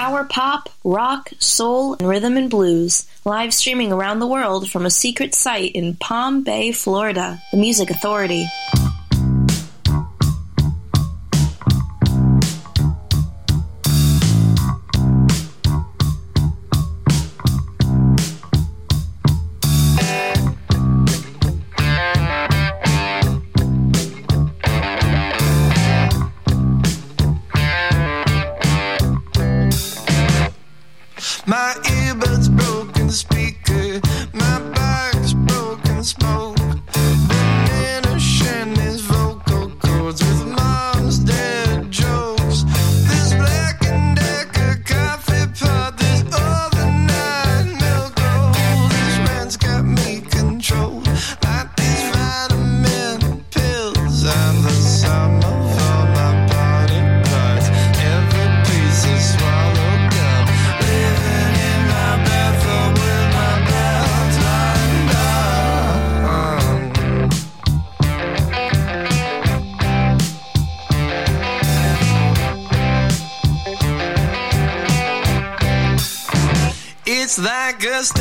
power pop, rock, soul, and rhythm and blues, live streaming around the world from a secret site in Palm Bay, Florida, the Music Authority. good stuff.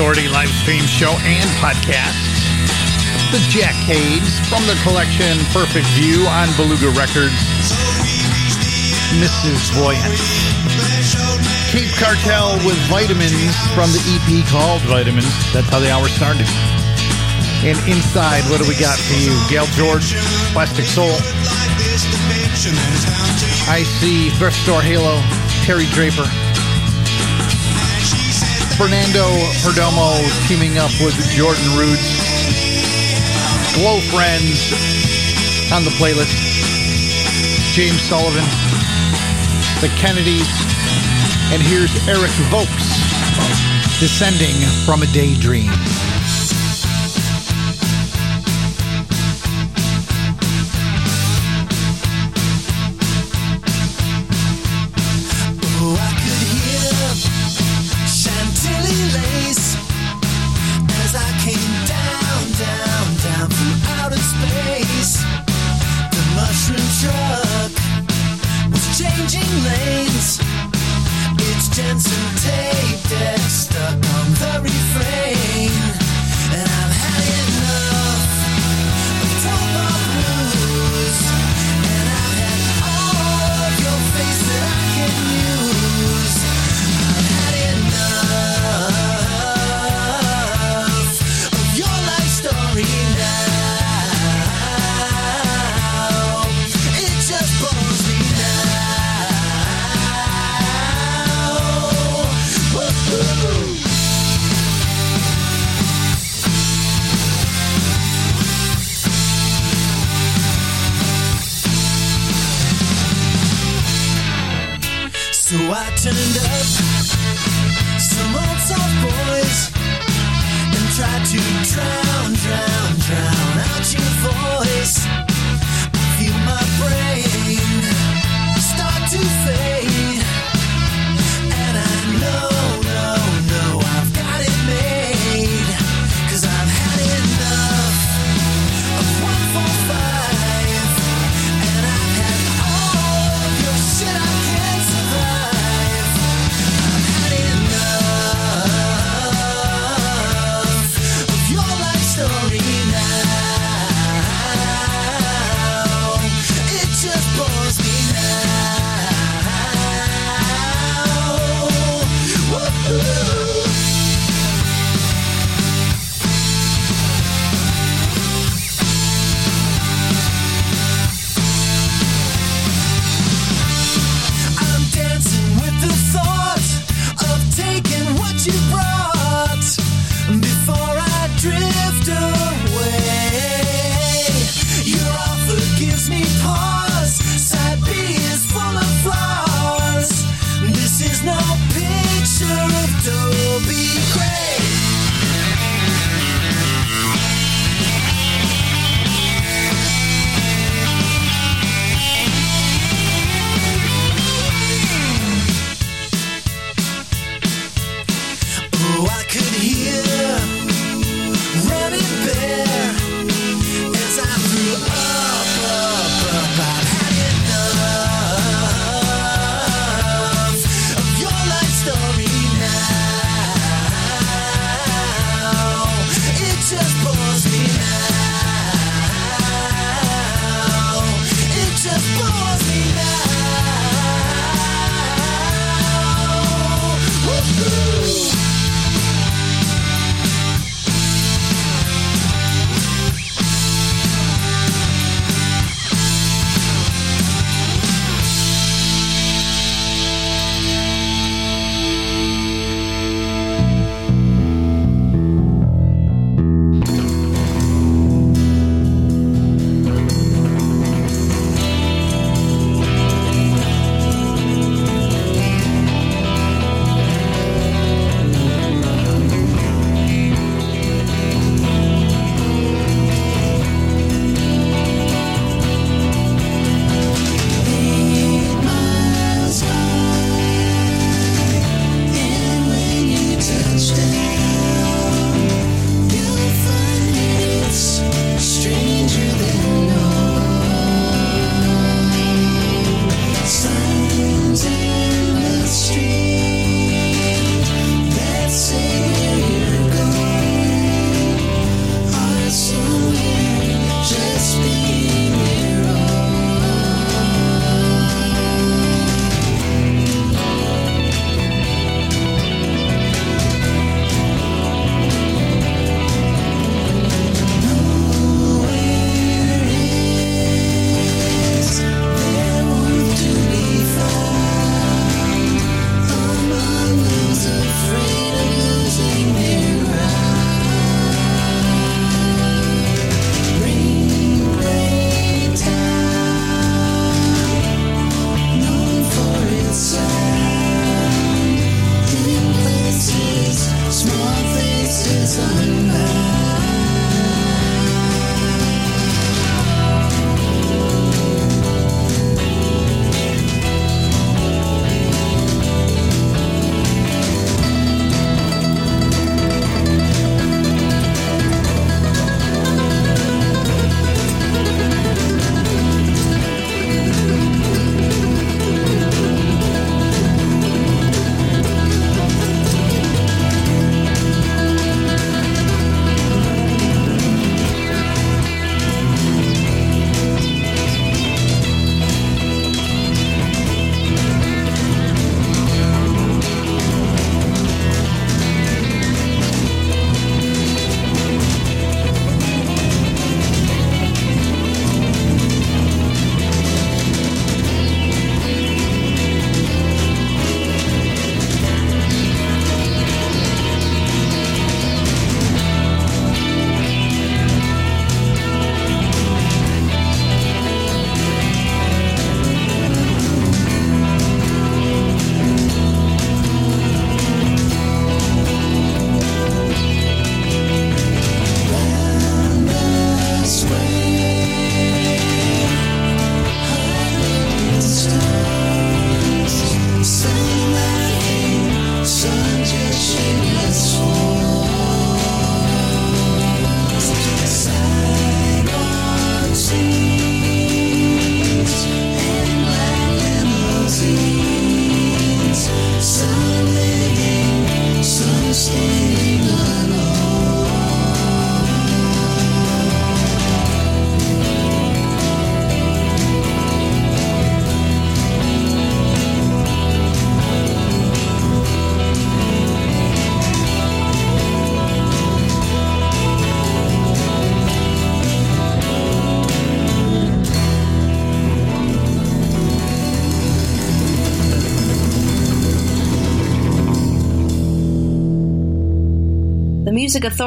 Authority live stream show and podcast. The Jack Jackades from the collection Perfect View on Beluga Records. Mrs. Voyant. Cape Cartel with Vitamins from the EP called Vitamins. That's how the hour started. And inside, what do we got for you? Gail George, Plastic Soul. I see Thrift Store Halo, Terry Draper. Fernando Perdomo teaming up with Jordan Roots. Glow Friends on the playlist. James Sullivan, the Kennedys, and here's Erik Voeks, Descending from a Daydream.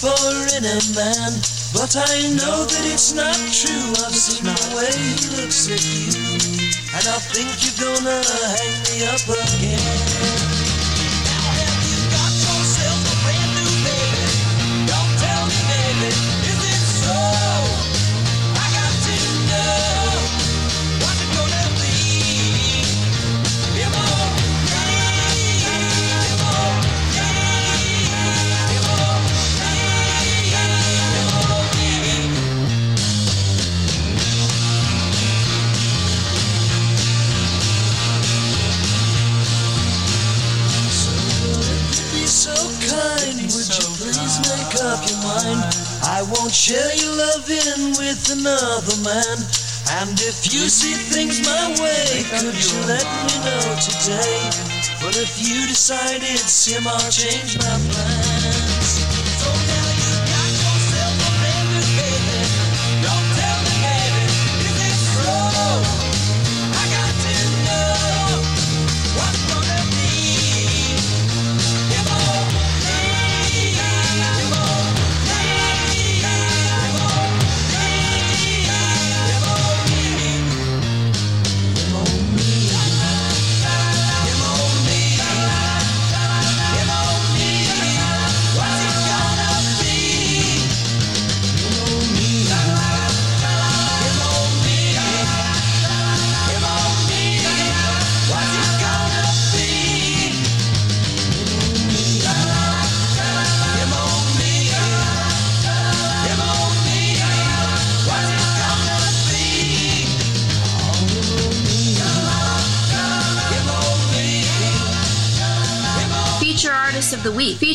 foreign a man, but I know that it's not true. I've seen the way he looks at you, and I think you're gonna hang me up again. Share your loving with another man. And if you see things my way, could you let me know today? But if you decide it's him, I'll change my plan.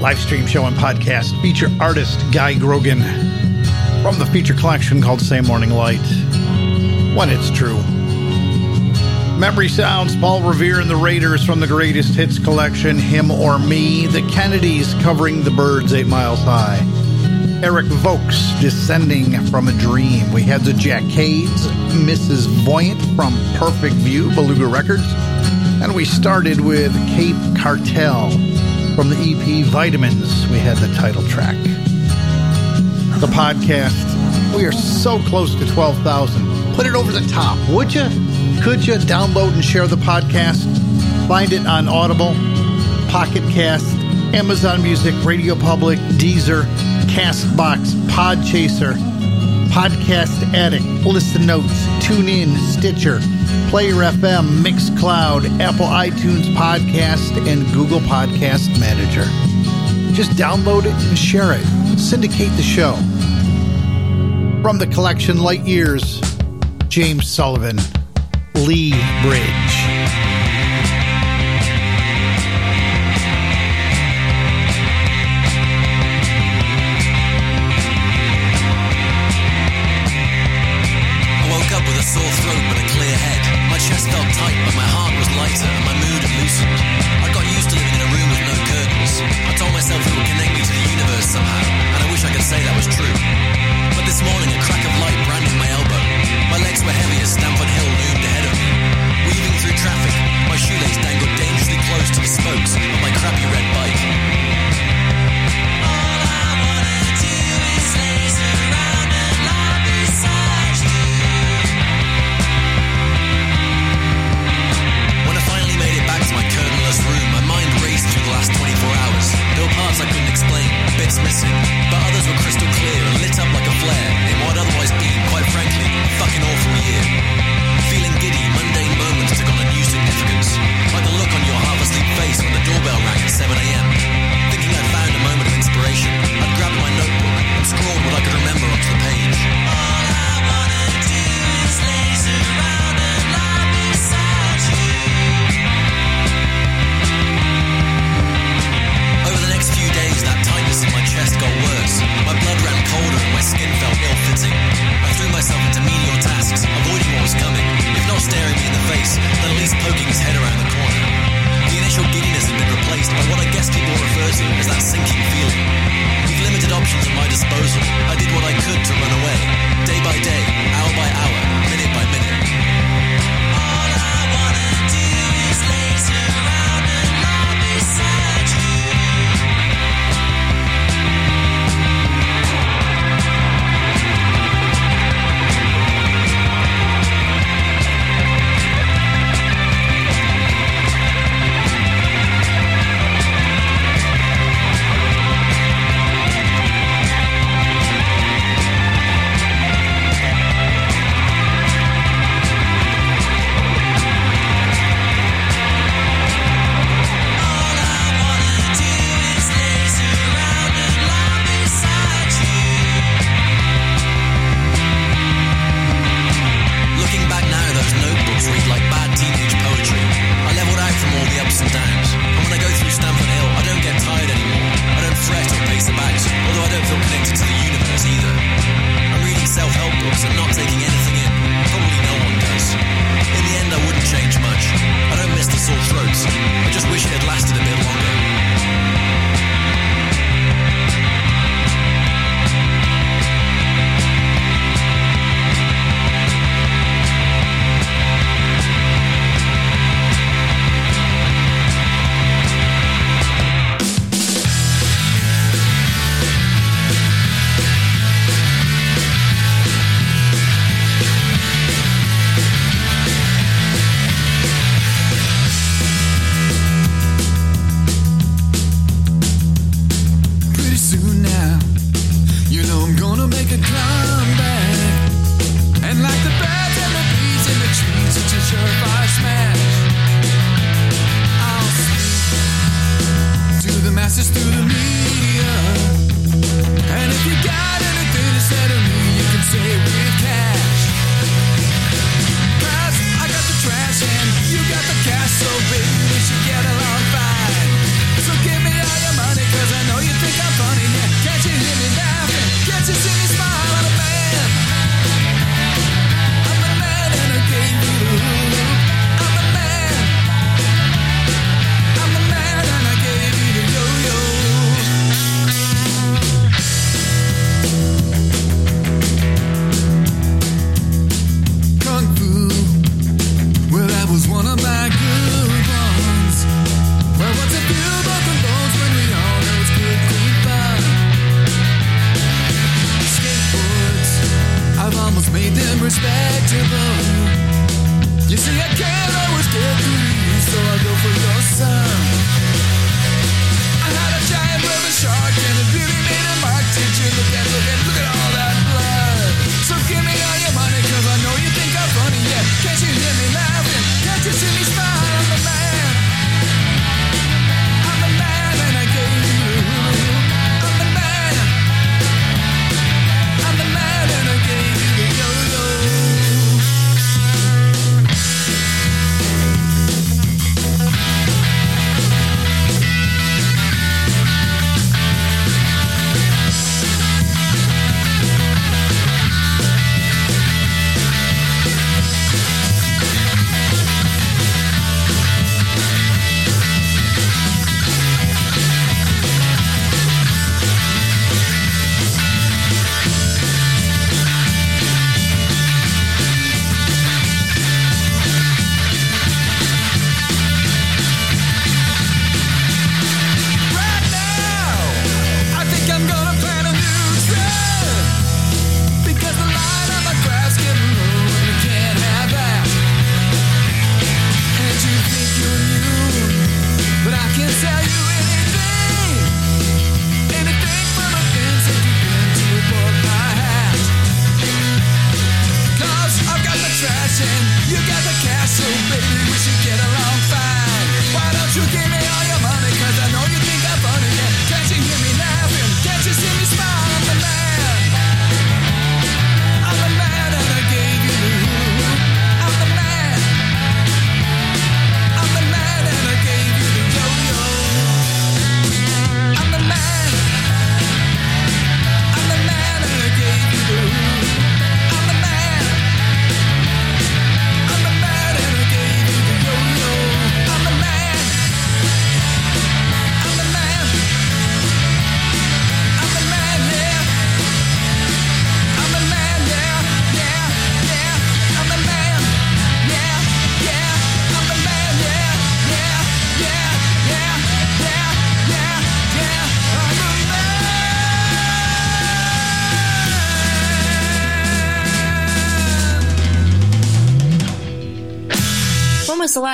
Live stream show and podcast feature artist Guy Grogan from the feature collection called Same Morning Light. When it's true. Memory Sounds, Paul Revere and the Raiders from the Greatest Hits collection, Him or Me. The Kennedys covering The Byrds Eight Miles High. Erik Voeks, Descending from a Dream. We had the Jack Cades, Mrs. Voyant from Perfect View, Beluga Records. And we started with Cape Cartel from the EP Vitamins. We had the title track. The podcast. We are so close to 12,000. Put it over the top, would you? Could you download and share the podcast? Find it on Audible, Pocket Cast, Amazon Music, Radio Public, Deezer, Castbox, Podchaser, Podcast Addict, Listen Notes, TuneIn, Stitcher, Player FM, Mixcloud, Apple iTunes Podcast, and Google Podcast Manager. Just download it and share it. Syndicate the show. From the collection Light Years, James Sullivan, Lee Bridge. Sore throat but a clear head. My chest felt tight, but my heart was lighter and my mood had loosened. I got used to living in a room with no curtains. I told myself it would connect me to the universe somehow, and I wish I could say that was true. But this morning, a crack of light branded my elbow. My legs were heavy as Stamford Hill loomed ahead of me. Weaving through traffic, my shoelace dangled dangerously close to the spokes bits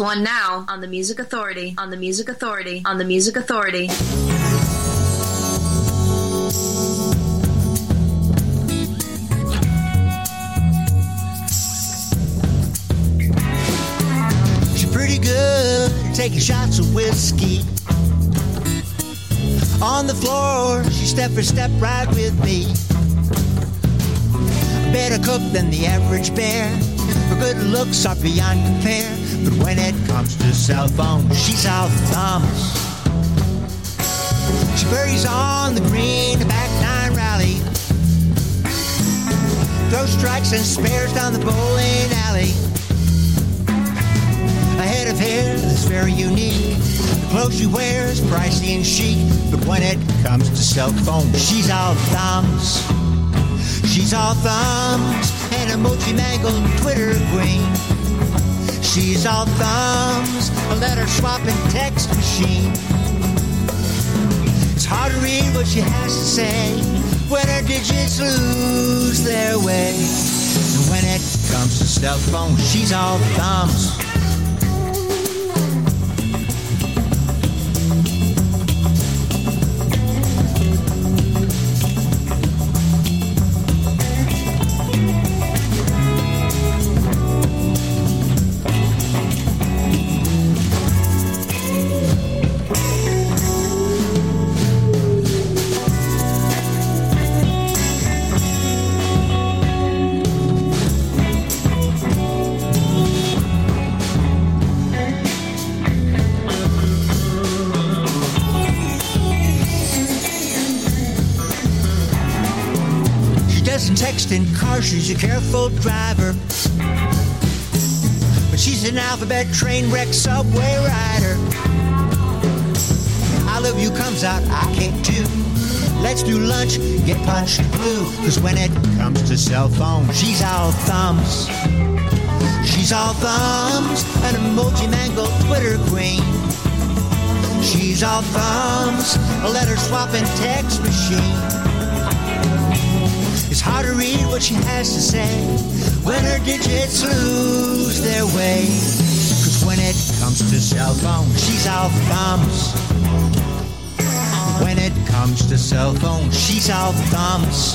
One now on the Music Authority. On the Music Authority. On the Music Authority. She's pretty good taking shots of whiskey. On the floor, she step for step right with me. Better cook than the average bear. Her good looks are beyond compare. But when it comes to cell phones, she's all thumbs. She buries on the green, the back nine rally. Throws strikes and spares down the bowling alley a head of hair that's very unique. The clothes she wears, pricey and chic. But when it comes to cell phones, she's all thumbs. She's all thumbs and emoji mangled Twitter queen. She's all thumbs, a letter swapping text machine. It's hard to read what she has to say when her digits lose their way. And when it comes to cell phones, she's all thumbs. Texting cars, she's a careful driver. But she's an alphabet train wreck subway rider. I love you comes out, I can't too. Let's do lunch, get punched blue. Cause when it comes to cell phone, she's all thumbs. She's all thumbs, an emoji mango Twitter queen. She's all thumbs, a letter swapping text machine. Hard to read what she has to say when her digits lose their way. Cause when it comes to cell phone, she's all thumbs. When it comes to cell phone, she's all thumbs.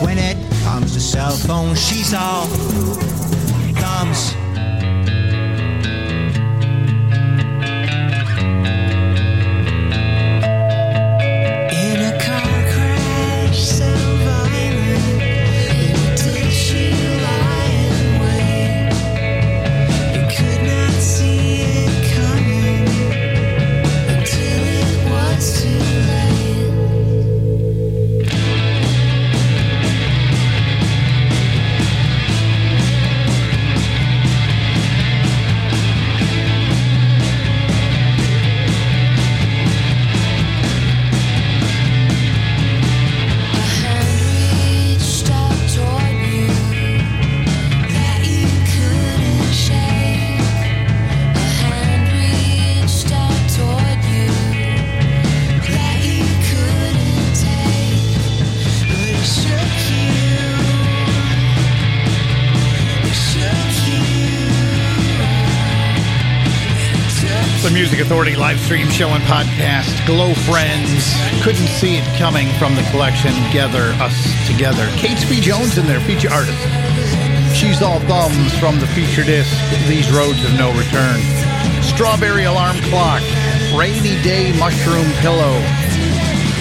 When it comes to cell phone, she's all Authority live stream show and podcast. Glow Friends. Couldn't see it coming from the collection. Gather Us Together. Catesby Jones in there, feature artist. She's All Thumbs from the feature disc. These Roads of No Return. Strawberry Alarm Clock. Rainy Day Mushroom Pillow.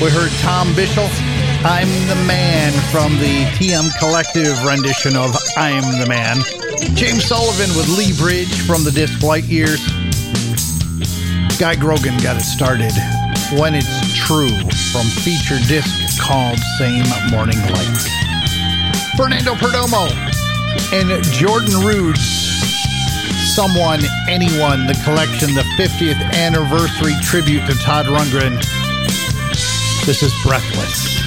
We heard Tom Bishel. I'm the Man from the TM Collective rendition of I'm the Man. James Sullivan with Lee Bridge from the disc Light Years. Guy Grogan got it started. When It's True from feature disc called Same Morning Light. Fernando Perdomo and Jordan Rude's Someone, Anyone, the collection, the 50th anniversary tribute to Todd Rundgren. This is Breathless.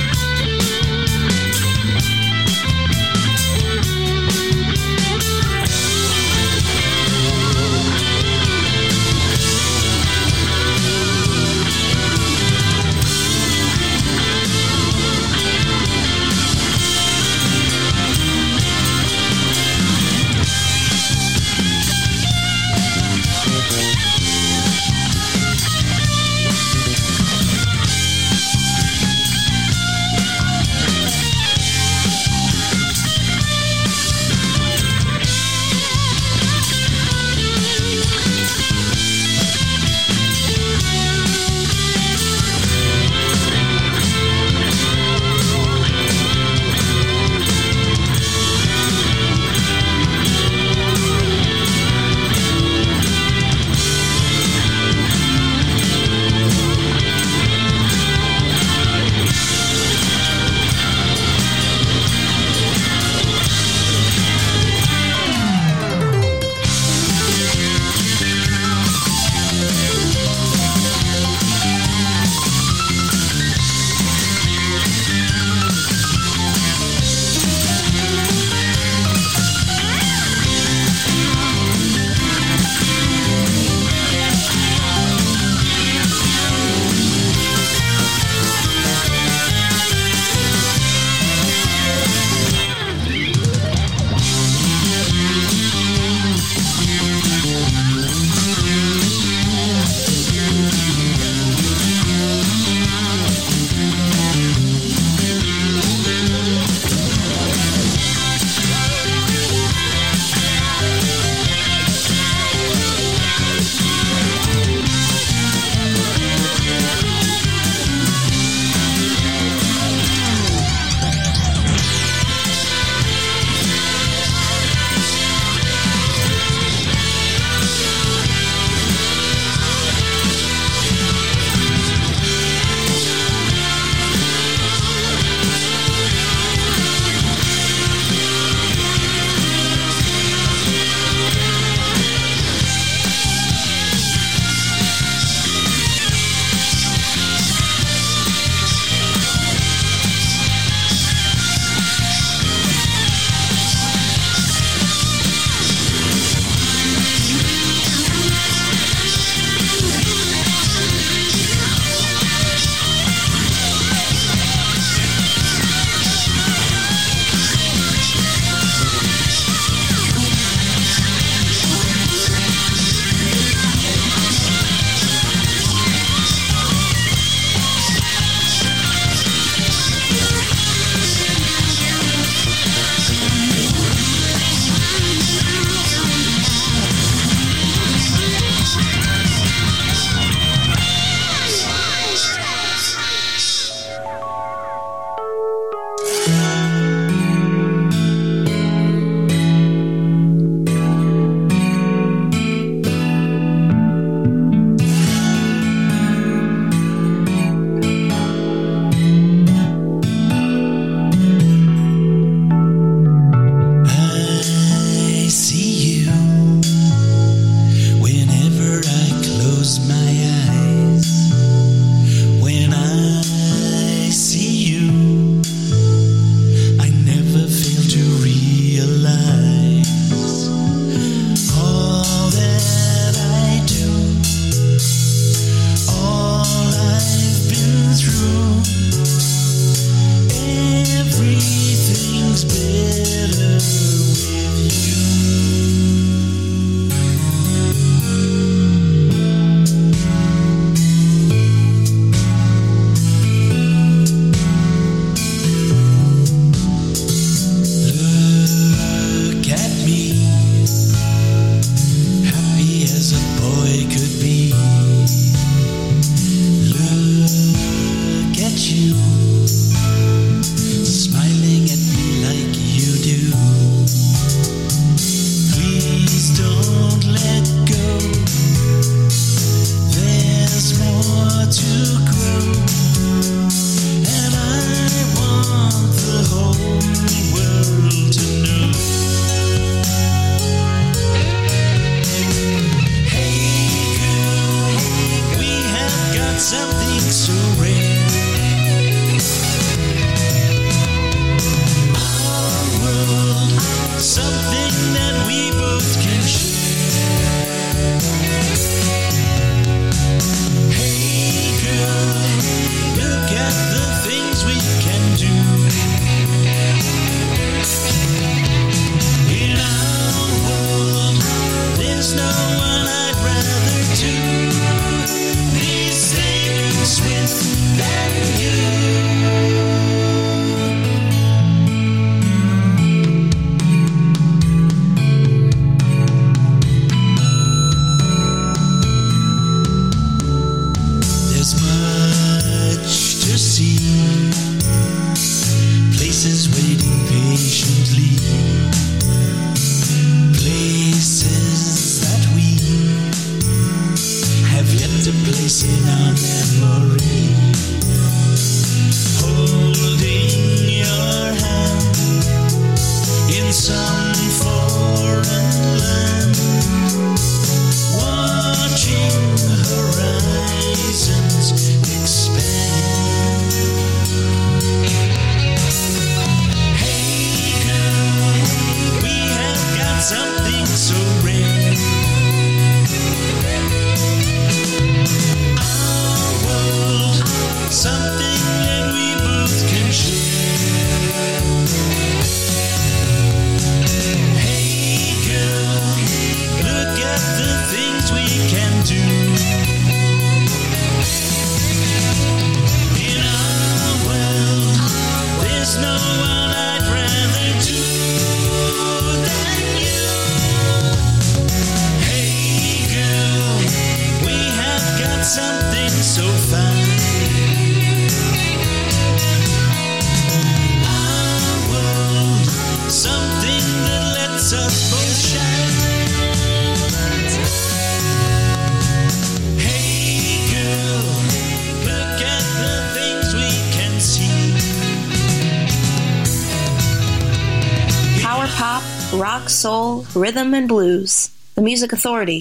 Rhythm, and blues. The Music Authority.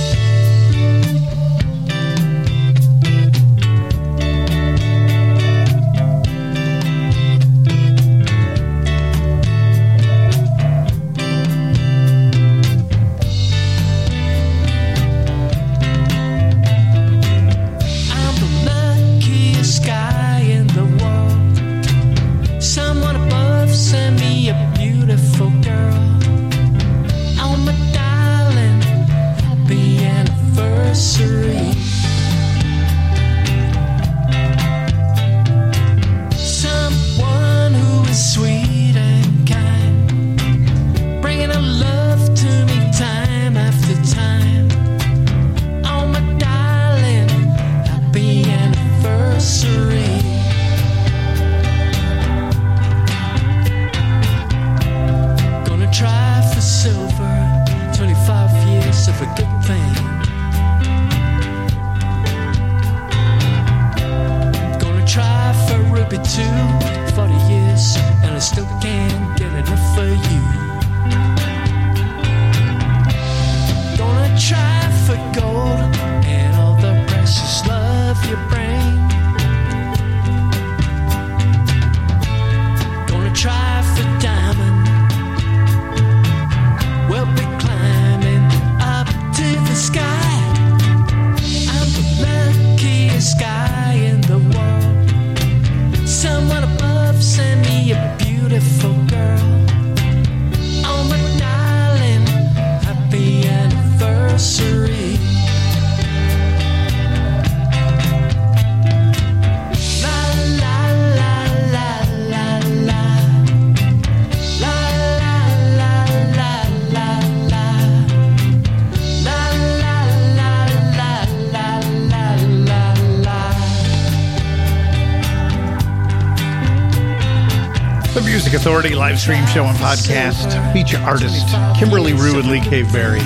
Authority live stream show and podcast. Feature artist Kimberly Rew and Lee Caveberry.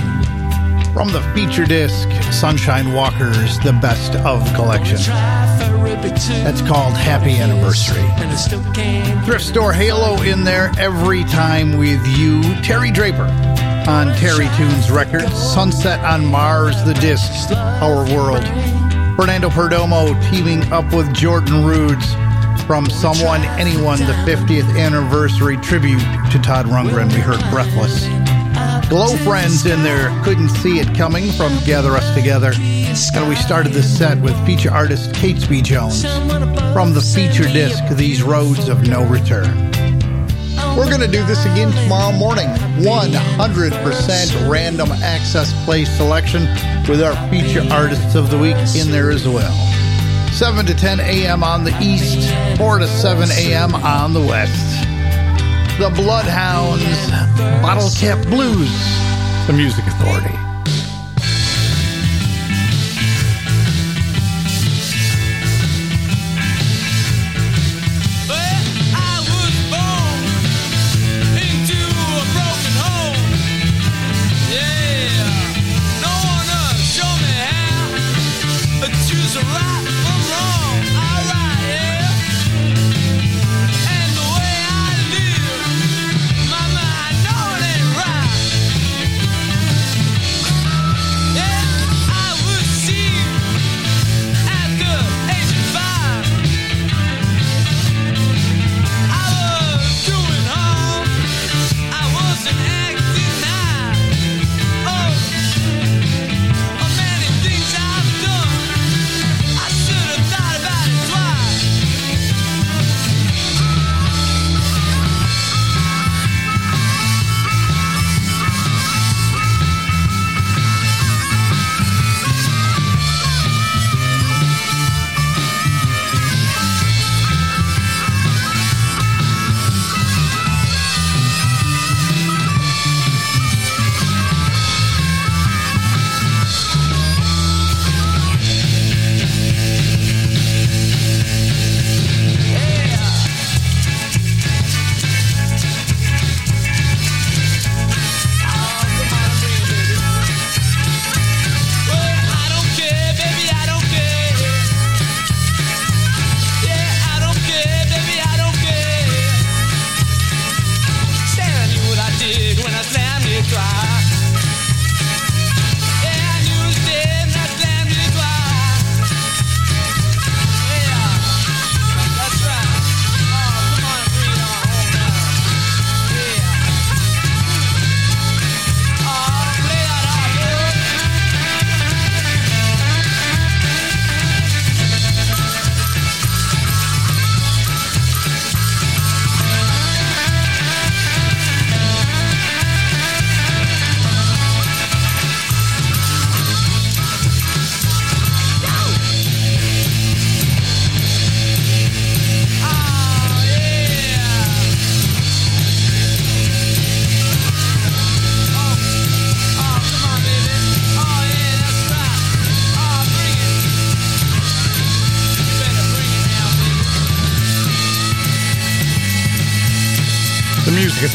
From the feature disc Sunshine Walkers, the best of collection. That's called Happy Anniversary. Thrift Store Halo in there every time with you. Terry Draper on Terry Tunes Records. Sunset on Mars, the disc, Our World. Fernando Perdomo teaming up with Jordan Rhodes from Someone Anyone, the 50th anniversary tribute to Todd Rundgren. We heard Breathless. Glow Friends in there, couldn't see it coming from Gather Us Together. And we started this set with feature artist Catesby Jones from the feature disc These Roads of No Return. We're going to do this again tomorrow morning. 100% random access play selection with our feature artists of the week in there as well. 7 to 10 a.m. on the east, 4 to 7 a.m. on the west. The Bloodhounds, Bottle Cap Blues, the Music Authority.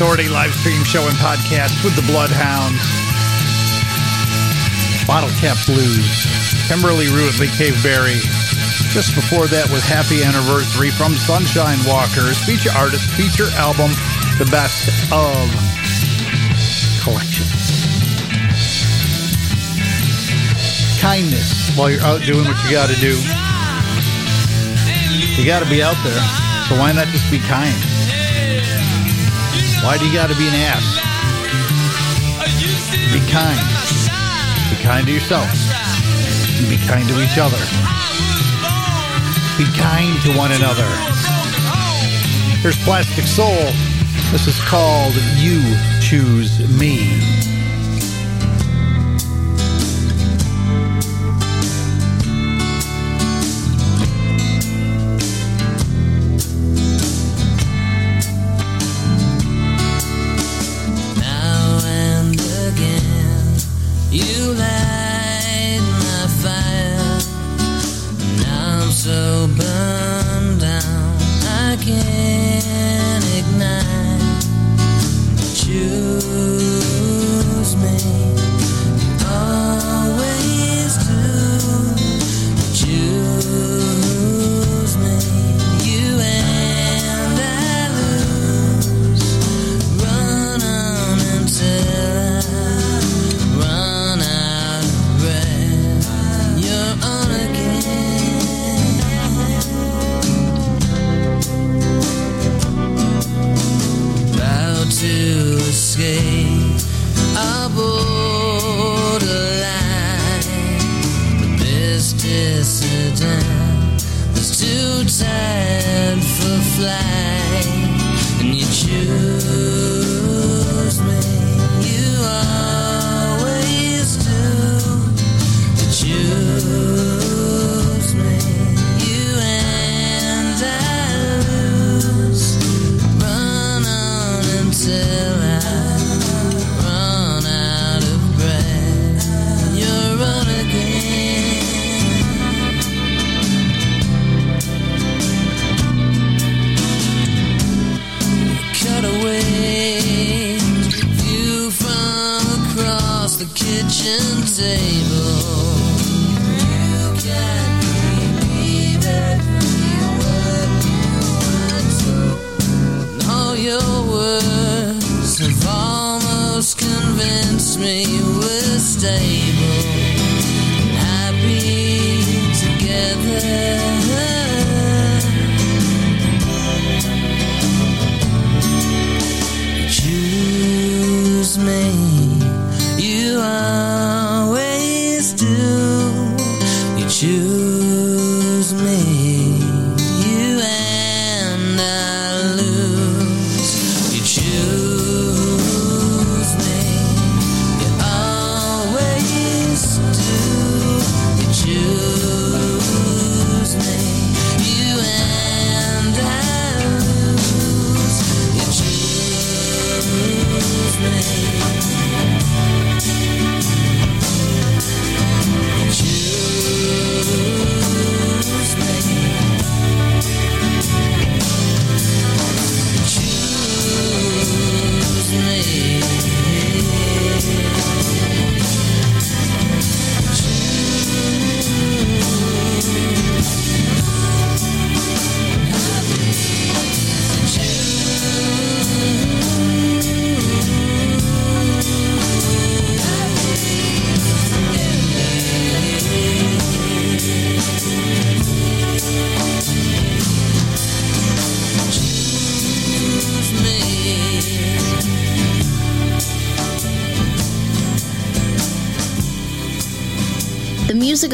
Authority live stream show and podcast with the Bloodhounds. Bottle Cap Blues. Kimberly Ruitley Caveberry. Just before that was Happy Anniversary from Sunshine Walkers. Feature artist, feature album, The Best of Collection. Kindness while you're out doing what you got to do. You got to be out there. So why not just be kind? Why do you got to be an ass? Be kind. Be kind to yourself. Be kind to each other. Be kind to one another. Here's Plastic Soul. This is called You Choose Me. You light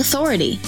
Authority.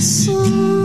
Song.